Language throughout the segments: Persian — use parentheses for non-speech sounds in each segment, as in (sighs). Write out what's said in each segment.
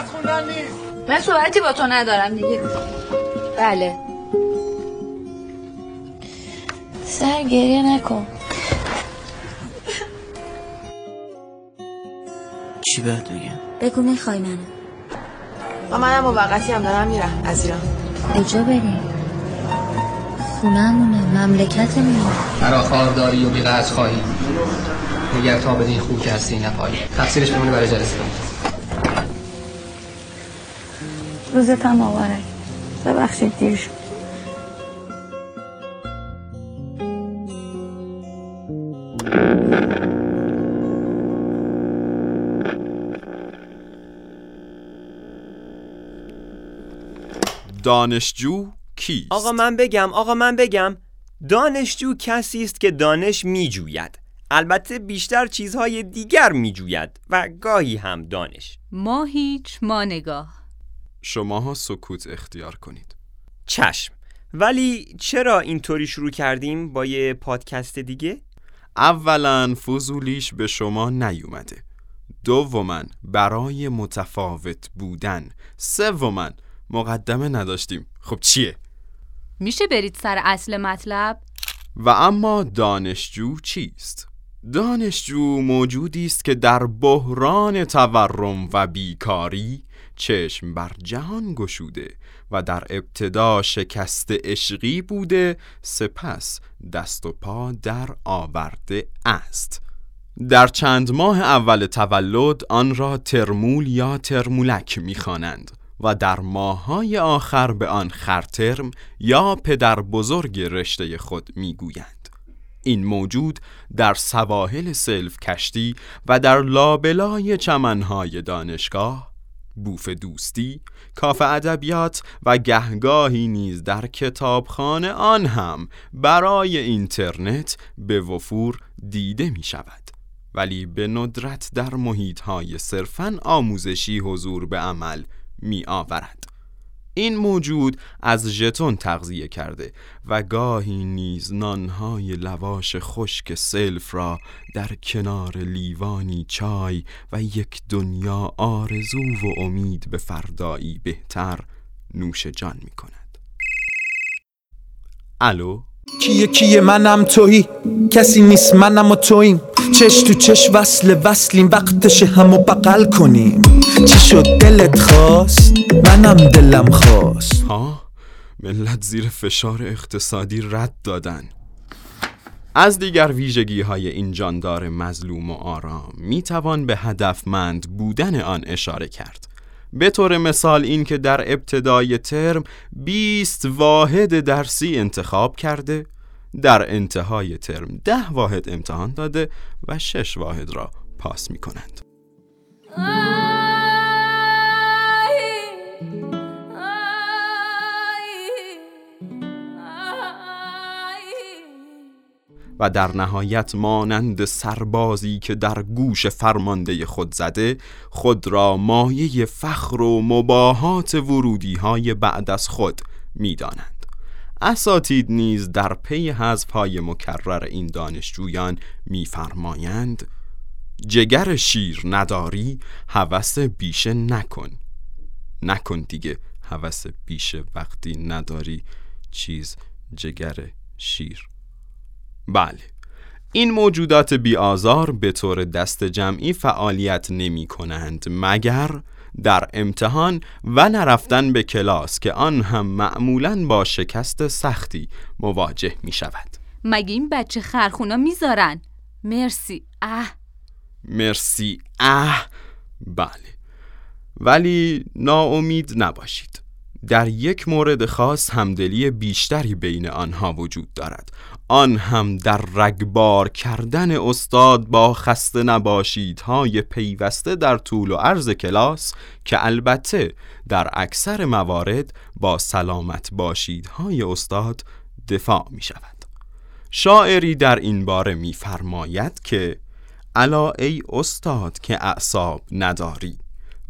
درس خوندن نیست. من صحبتی با تو ندارم دیگه. بله. سر گریه نکن. چی بهت بگم؟ بگو می‌خوای منو. و منم موقتی هم دارم میرم. از ایران اجا بریم؟ خونمونه مملکتمونه. مرا خارداری و بیقدر خواهی. دیگر تا بدین خوب که هستی نپایی. تقصیرش بمونه برای جلسه. روزت هم مبارک ببخشید دیر شد. دانشجو کیست؟ آقا من بگم آقا من بگم. دانشجو کسی است که دانش میجوید. البته بیشتر چیزهای دیگر میجوید و گاهی هم دانش. ما هیچ ما نگاه. شماها سکوت اختیار کنید چشم ولی چرا اینطوری شروع کردیم با یه پادکست دیگه؟ اولا فضولیش به شما نیومده دوما برای متفاوت بودن سوما مقدمه نداشتیم خب چیه؟ میشه برید سر اصل مطلب؟ و اما دانشجو چیست؟ دانشجو موجودی است که در بحران تورم و بیکاری چشم بر جهان گشوده و در ابتدا شکست عشقی بوده سپس دست و پا در آورده است. در چند ماه اول تولد آن را ترمول یا ترمولک می‌خوانند و در ماههای آخر به آن خرترم یا پدر بزرگ رشته خود می‌گویند. این موجود در سواحل سلف کشتی و در لابلای چمنهای دانشگاه بوف دوستی، کاف ادبیات و گهگاهی نیز در کتابخانه آن هم برای اینترنت به وفور دیده می شود ولی به ندرت در محیطهای صرفاً آموزشی حضور به عمل می آورد این موجود از ژتون تغذیه کرده و گاهی نیز نانهای لواش خشک سلف را در کنار لیوانی چای و یک دنیا آرزو و امید به فردایی بهتر نوش جان می کند الو؟ کیه کیه منم تویی؟ کسی نیست منم و توییم. چش تو چش وصل وصلیم وقتش همو بغل کنیم. چی شد دلت خواست؟ منم دلم خواست. ها؟ ملت زیر فشار اقتصادی رد دادن. از دیگر ویژگی های این جاندار مظلوم و آرام می توان به هدفمند بودن آن اشاره کرد. به طور مثال این که در ابتدای ترم 20 واحد درسی انتخاب کرده در انتهای ترم ده واحد امتحان داده و شش واحد را پاس می کنند و در نهایت مانند سربازی که در گوش فرمانده خود زده خود را مایه فخر و مباهات ورودی های بعد از خود می دانند. اساتید نیز در پی حذف های مکرر این دانشجویان میفرمایند جگر شیر نداری هوس بیشه نکن نکن دیگه هوس بیشه وقتی نداری چیز جگر شیر بله. این موجودات بیآزار به طور دست جمعی فعالیت نمی کنند مگر در امتحان و نرفتن به کلاس که آن هم معمولا با شکست سختی مواجه می شود مگه این بچه خرخونا می‌ذارن؟ مرسی. اه. مرسی. اه. بله. ولی ناامید نباشید. در یک مورد خاص همدلی بیشتری بین آنها وجود دارد. آن هم در رگبار کردن استاد با خسته نباشید های پیوسته در طول و عرض کلاس که البته در اکثر موارد با سلامت باشید های استاد دفاع می شود. شاعری در این باره می فرماید که الا ای استاد که اعصاب نداری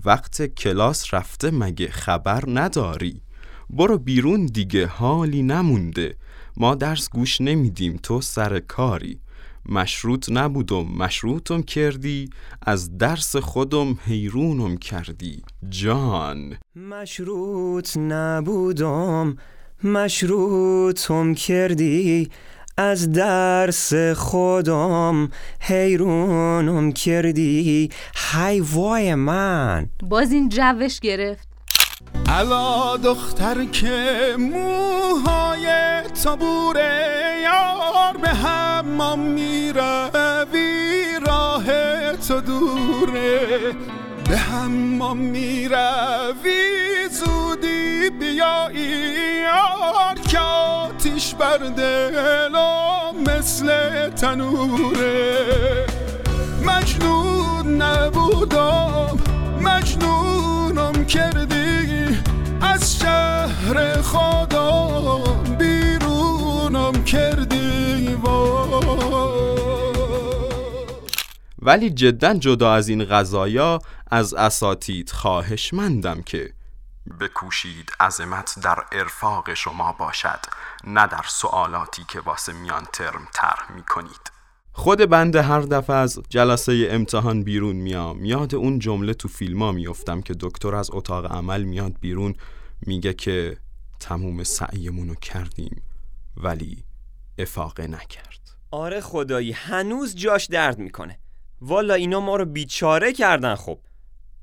وقت کلاس رفته مگه خبر نداری؟ برو بیرون دیگه حالی نمونده. ما درس گوش نمیدیم تو سر کاری. مشروط نبودم مشروطم کردی. از درس خودم حیرونم کردی. جان. مشروط نبودم مشروطم کردی. از درس خودم حیرونم کردی. هی وای من. باز این جوش گرفت. الا دختر که موهای تابوره یار به حمام می‌روی راه تو دوره. به حمام می‌روی زودی بیایی یار. که آتیش بر دلم مثل تنوره. مجنون نبودم مجنونم کردی. از شهر خودم بیرونم کردی. ولی جدا جدا از این غذایا از اساتید خواهشمندم که بکوشید عظمت در ارفاق شما باشد. نه در سوالاتی که واسه میان ترم طرح می کنید خود بنده هر دفعه از جلسه امتحان بیرون میام. یاد اون جمله تو فیلما میفتم که دکتر از اتاق عمل میاد بیرون میگه که تموم سعیمونو کردیم ولی افاقه نکرد. آره خدایی هنوز جاش درد می‌کنه. والا اینا ما رو بیچاره کردن خب.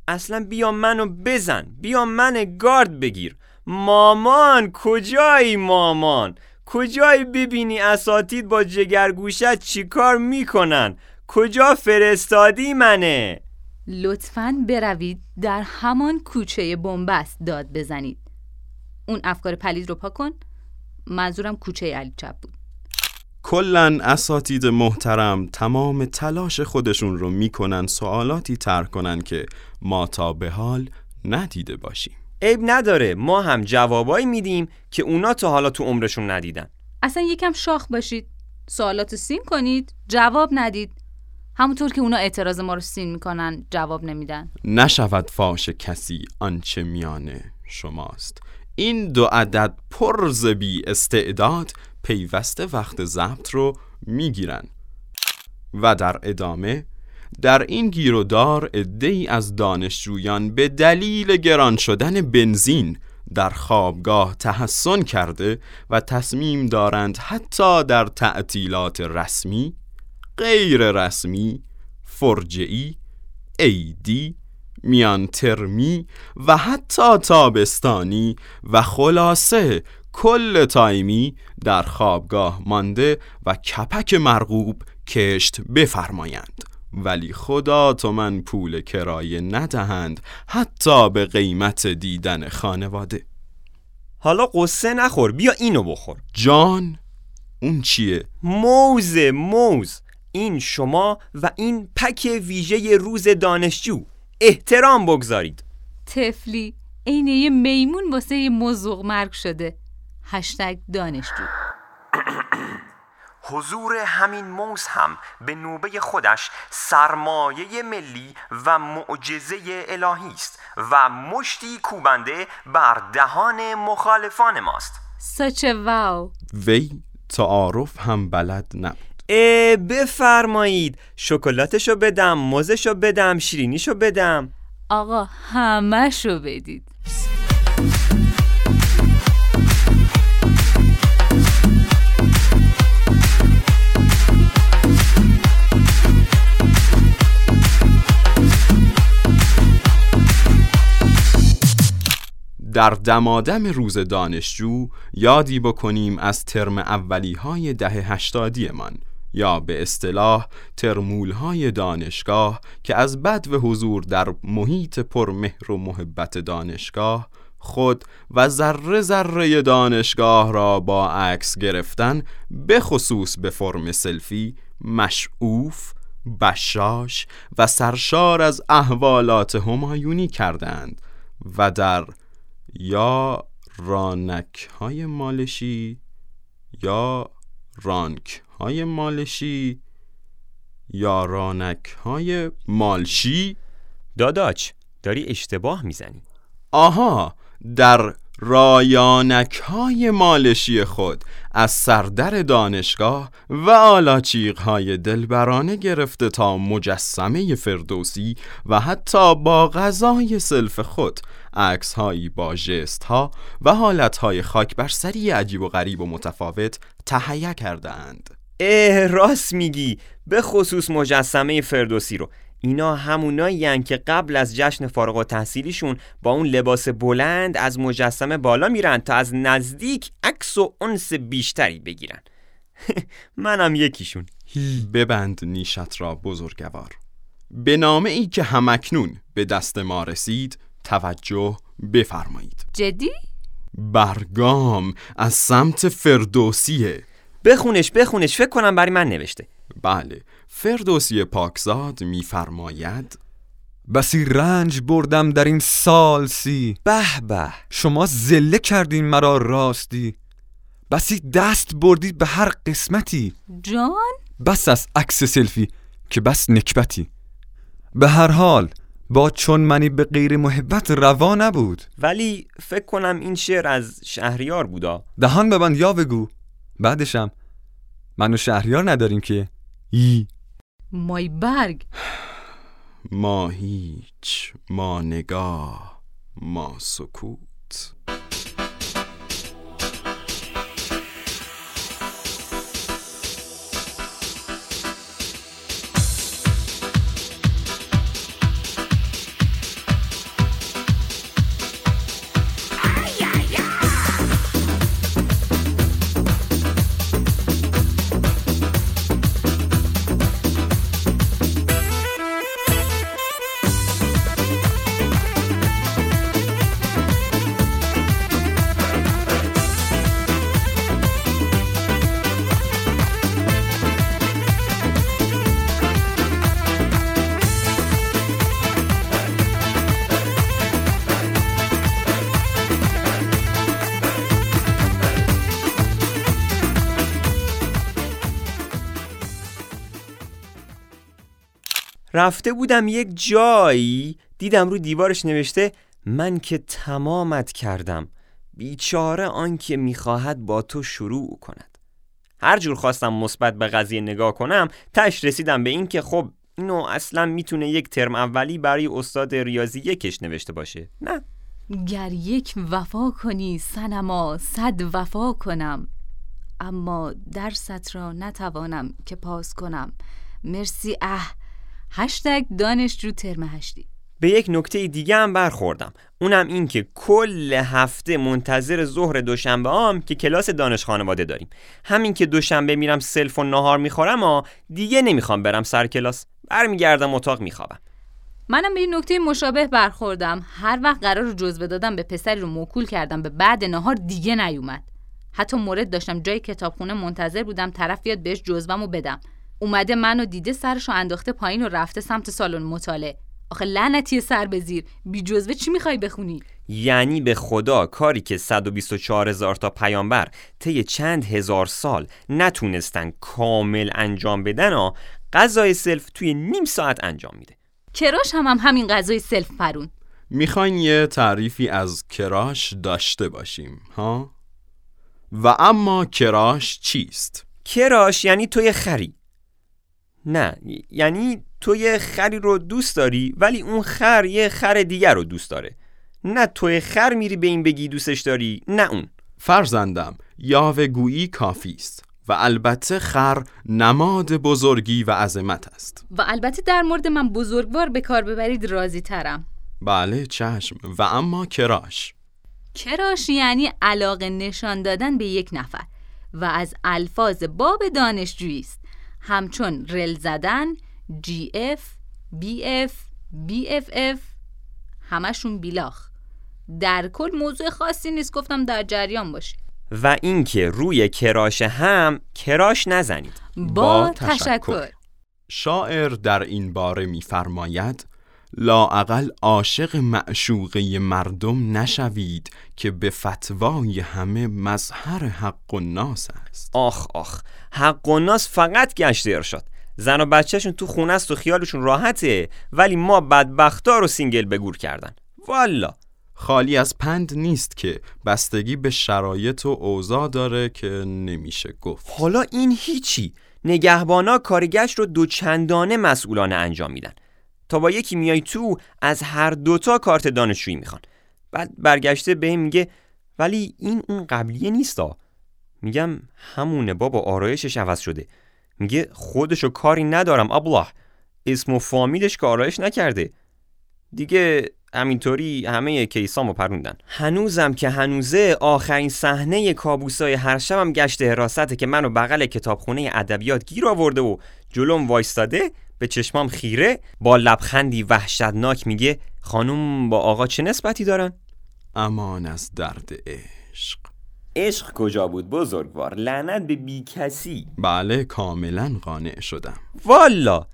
اصلا بیا منو بزن بیا من گارد بگیر. مامان کجایی مامان؟ کجایی ببینی اساتید با جگرگوشت چیکار می‌کنن؟ کجا فرستادی منه؟ لطفا بروید در همان کوچه بنبست داد بزنید. اون افکار پلید رو پا کن. منظورم کوچه علی چپ بود. کلا اساتید محترم تمام تلاش خودشون رو می‌کنن سوالاتی طرح کنن که ما تا به حال ندیده باشیم. عیب نداره ما هم جوابایی میدیم که اونا تا حالا تو عمرشون ندیدن. اصلا یکم شاخ باشید. سوالات سین کنید جواب ندید. همونطور که اونا اعتراض ما رو سین می‌کنن جواب نمیدن. نشود فاش کسی آنچه میانه شماست. این دو عدد پرز بی استعداد پیوسته وقت ضبط رو می‌گیرن. و در ادامه در این گیر و دار ای از دانشجویان به دلیل گران شدن بنزین در خوابگاه تحسن کرده و تصمیم دارند حتی در تعطیلات رسمی غیر رسمی فرجعی عیدی میان ترمی و حتی تابستانی و خلاصه کل تایمی در خوابگاه مانده و کپک مرغوب کشت بفرمایند. ولی خدا تو من پول کرایه ندهند حتی به قیمت دیدن خانواده. حالا قصه نخور بیا اینو بخور. جان اون چیه؟ موز موز. این شما و این پک ویژه روز دانشجو. احترام بگذارید. تفلی عین یه میمون واسه یه مزوق مرگ شده. هشتگ دانشجو. (laughs) حضور همین موز هم به نوبه خودش سرمایه ملی و معجزه الهی است و مشتی کوبنده بر دهان مخالفان ماست. سچ واو. وی تعارف هم بلد نبود. اه بفرمایید. شکلاتشو بدم موزشو بدم شیرینیشو بدم. آقا همشو بدید. در دمادم روز دانشجو یادی بکنیم از ترم اولی های ده هشتادی من یا به اصطلاح ترمول های دانشگاه که از بد و حضور در محیط پرمهر و محبت دانشگاه خود و ذره ذره دانشگاه را با عکس گرفتن به خصوص به فرم سلفی مشعوف بشاش و سرشار از احوالات همایونی کردند و در یا رانک های مالشی یا رانک های مالشی یا رانک های مالشی؟ داداچ داری اشتباه می‌زنی. آها در رایانک های مالشی خود از سردر دانشگاه و آلاچیق های دلبرانه گرفته تا مجسمه فردوسی و حتی با غذای سلف خود عکس هایی با ژست ها و حالت های خاک بر سری عجیب و غریب و متفاوت تهیه کرده اند. اه راست میگی به خصوص مجسمه فردوسی رو اینا همونایی که قبل از جشن فارغ تحصیلیشون با اون لباس بلند از مجسمه بالا میرن تا از نزدیک عکس و انس بیشتری بگیرن. (laughs) منم یکیشون. ببند نیشت را بزرگوار. به نامه ای که همکنون به دست ما رسید توجه بفرمایید. جدی؟ برگام از سمت فردوسیه. بخونش بخونش. فکر کنم برای من نوشته. بله فردوسی پاکزاد میفرماید بسی رنج بردم در این سال سی به به شما زله کردین مرا راستی. بسی دست بردی به هر قسمتی. جان؟ بس از عکس سلفی که بس نکبتی. به هر حال با چون منی به غیر محبت روا نبود. ولی فکر کنم این شعر از شهریار بودا. دهان ببند یا بگو. بعدشم منو شهریار نداریم که ای مای برگ. (sighs) ما هیچ ما نگاه ما سکوت. رفته بودم یک جایی دیدم رو دیوارش نوشته من که تمامت کردم. بیچاره آنکه می‌خواهد با تو شروع کند. هر جور خواستم مثبت به قضیه نگاه کنم تش رسیدم به این که خب اینو اصلا می‌تونه یک ترم اولی برای استاد ریاضی یکش نوشته باشه. نه. گر یک وفا کنی سنما صد وفا کنم. اما درست را نتوانم که پاس کنم. مرسی اه. هشتگ دانشجو ترم هشتی. به یک نکته دیگه هم برخوردم. اونم این که کل هفته منتظر ظهر دوشنبه هم که کلاس دانش خانواده داریم. همین که دوشنبه میرم سلف و نهار می‌خورم و دیگه نمی‌خوام برم سر کلاس. برمیگردم اتاق میخوابم. منم به این نکته مشابه برخوردم. هر وقت قرار رو جزوه دادن به پسری رو موکول کردم. به بعد نهار دیگه نیومد. حتی مورد داشتم جلوی کتابخونه منتظر بودم طرف بیاد بهش جزوه‌مو بدم. اومده منو دیده سرشو انداخته پایین و رفته سمت سالن مطالعه. آخه لعنتی سر به زیر بی جزوه چی می‌خوای بخونی؟ یعنی به خدا کاری که 124 هزار تا پیامبر طی چند هزار سال نتونستن کامل انجام بدن ها غذای سلف توی نیم ساعت انجام میده. crush هم, هم همین غذای سلف پرون. می‌خواین یه تعریفی از crush داشته باشیم ها؟ و اما کراش چیست؟ کراش یعنی توی خری نه یعنی تو یه خری رو دوست داری ولی اون خر یه خر دیگر رو دوست داره. نه توی خر میری به این بگی دوستش داری نه اون. فرزندم یاوه گویی کافی است و البته خر نماد بزرگی و عظمت است. و البته در مورد من بزرگوار به کار ببرید راضی ترم. بله چشم. و اما کراش. crush یعنی علاقه نشان دادن به یک نفر و از الفاظ باب دانشجویی است. همچون رل زدن جی اف بی اف بی اف اف همشون بیلاخ در کل موضوع خاصی نیست گفتم در جریان باشه و اینکه روی crush هم crush نزنید با, با تشکر. تشکر. شاعر در این باره میفرماید لااقل عاشق معشوقه مردم نشوید که به فتوای همه مظهر حق الناس است. آخ آخ حق الناس فقط گشت ارشاد. زن و بچهشون تو خونه است و خیالشون راحته ولی ما بدبختا رو single به گور کردن. والا. خالی از پند نیست که بستگی به شرایط و اوضاع داره که نمیشه گفت. حالا این هیچی. نگهبانا کارگشت رو دوچندانه مسئولانه انجام میدن. تا با یکی میای تو از هر دوتا کارت دانشجویی می‌خوان. بعد برگشته به میگه ولی این اون قبلیه نیستا. میگم همونه بابا آرایشش عوض شده. میگه خودشو کاری ندارم ابله. اسم و فامیلش که آرایش نکرده. دیگه همینطوری همه کیسامو پروندن. هنوزم که هنوزه آخرین صحنه کابوسای هر شبم گشت حراسته که منو بغل کتابخونه ادبیات گیر آورده و جلوم وایستاده به چشمام خیره با لبخندی وحشتناک میگه خانوم با آقا چه نسبتی دارن؟ امان از درد عشق. عشق کجا بود بزرگوار؟ لعنت به بی کسی بله کاملا قانع شدم. والا!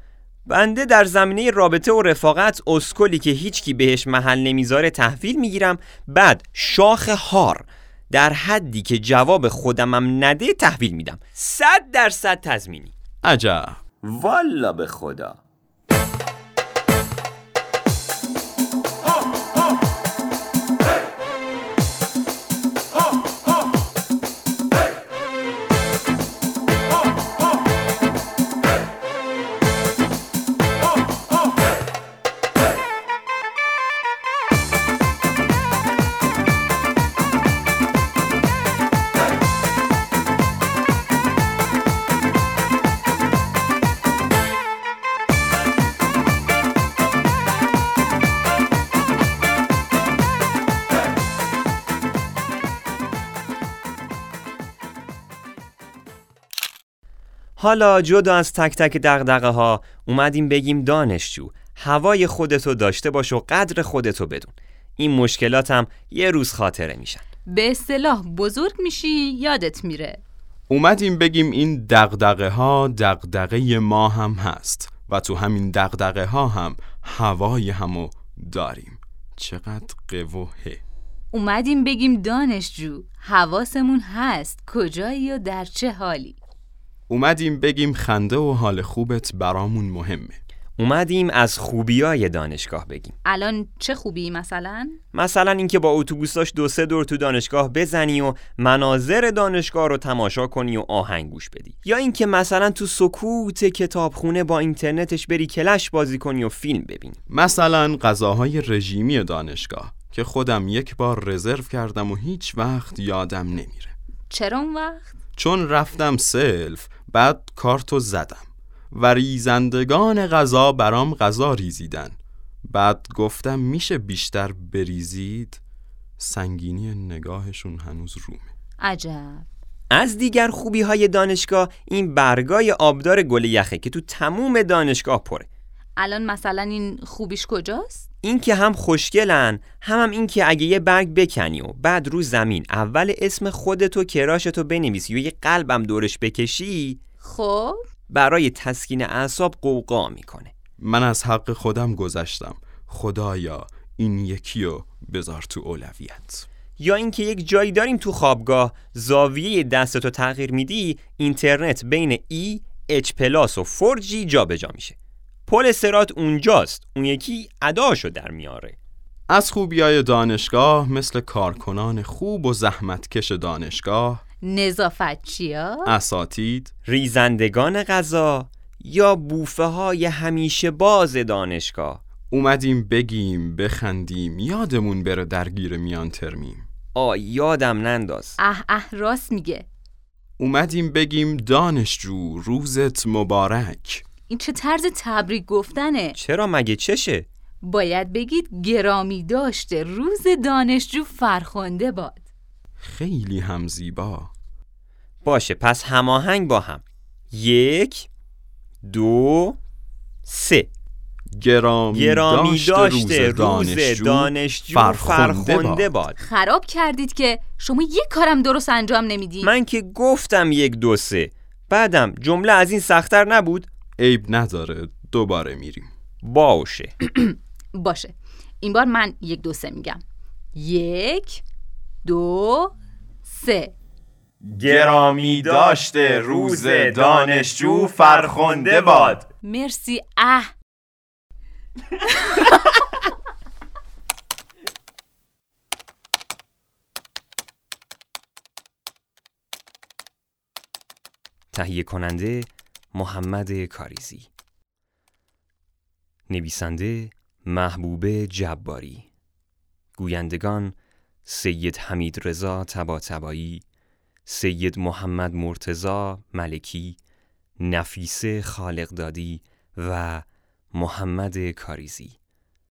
بنده در زمینه رابطه و رفاقت اسکلی که هیچکی بهش محل نمی‌ذاره تحویل می‌گیرم. بعد شاخ هار. در حدی که جواب خودمم نده تحویل میدم. صد درصد تضمینی. عجب! والا به خدا. حالا جدا از تک تک دغدغه ها اومدیم بگیم دانشجو هوای خودتو داشته باش و قدر خودتو بدون. این مشکلات هم یه روز خاطره میشن. به اصطلاح بزرگ میشی یادت میره. اومدیم بگیم این دغدغه ها دغدغه ما هم هست و تو همین دغدغه ها هم هوای همو داریم. چقدر قوه اومدیم بگیم دانشجو حواسمون هست کجایی و در چه حالی. اومدیم بگیم خنده و حال خوبت برامون مهمه. اومدیم از خوبیای دانشگاه بگیم. الان چه خوبی مثلا؟ مثلا اینکه با اتوبوساش دو سه دور تو دانشگاه بزنی و مناظر دانشگاه رو تماشا کنی و آهنگ گوش بدی. یا اینکه مثلا تو سکوت کتابخونه با اینترنتش بری کلش بازی کنی و فیلم ببینی. مثلا غذاهای رژیمی دانشگاه که خودم یک بار رزرو کردم و هیچ وقت یادم نمیره. چرا اون وقت؟ چون رفتم سلف بعد کارتو زدم. و ریزندگان غذا برام غذا ریزیدن. بعد گفتم میشه بیشتر بریزید؟ سنگینی نگاهشون هنوز رومه. عجب. از دیگر خوبی های دانشگاه این برگای آبدار گل یخه که تو تموم دانشگاه پره. الان مثلا این خوبیش کجاست؟ این که هم خوشگلن هم, هم این که اگه یه برگ بکنی و بعد رو زمین اول اسم خودتو کراشتو بنویسی و یه قلبم دورش بکشی خب؟ برای تسکین اعصاب قوقا می‌کنه. من از حق خودم گذشتم. خدایا این یکی رو بذار تو اولویت. یا اینکه یک جایی داریم تو خوابگاه زاویه دستتو تغییر میدی اینترنت بین ای اچ پلاس و 4G جابجا میشه. پل سرات اونجاست. اون یکی اداشو در میاره. از خوبیای دانشگاه مثل کارکنان خوب و زحمتکش دانشگاه. نظافت چیا؟ اساتید. ریزندگان غذا یا بوفه های همیشه باز دانشگاه. اومدیم بگیم بخندیم یادمون بره درگیر میان ترمیم. آ یادم ننداز. اه اه راست میگه. اومدیم بگیم دانشجو روزت مبارک. این چه طرز تبریک گفتنه؟ چرا مگه؟ چشه؟ باید بگید گرامی داشته. روز دانشجو فرخنده باد. خیلی هم زیبا. باشه پس هماهنگ با هم. یک دو سه. گرامی, گرامی داشته روز روز دانشجو, دانشجو فرخنده فرخنده باد. باد خراب کردید که شما یک کارم درست انجام نمیدی من که گفتم یک دو سه. بعدم جمله از این سختتر نبود. عیب نداره دوباره میریم. باشه. (clears throat) باشه. این بار من یک دو سه میگم. یک دو سه. گرامی داشته روز دانشجو فرخنده باد. مرسی. اه. تهیه کننده محمد کاریزی. نویسنده محبوب جباری. گویندگان سید حمید رضا تباتبایی سید محمد مرتزا ملکی نفیسه خالقدادی و محمد کاریزی.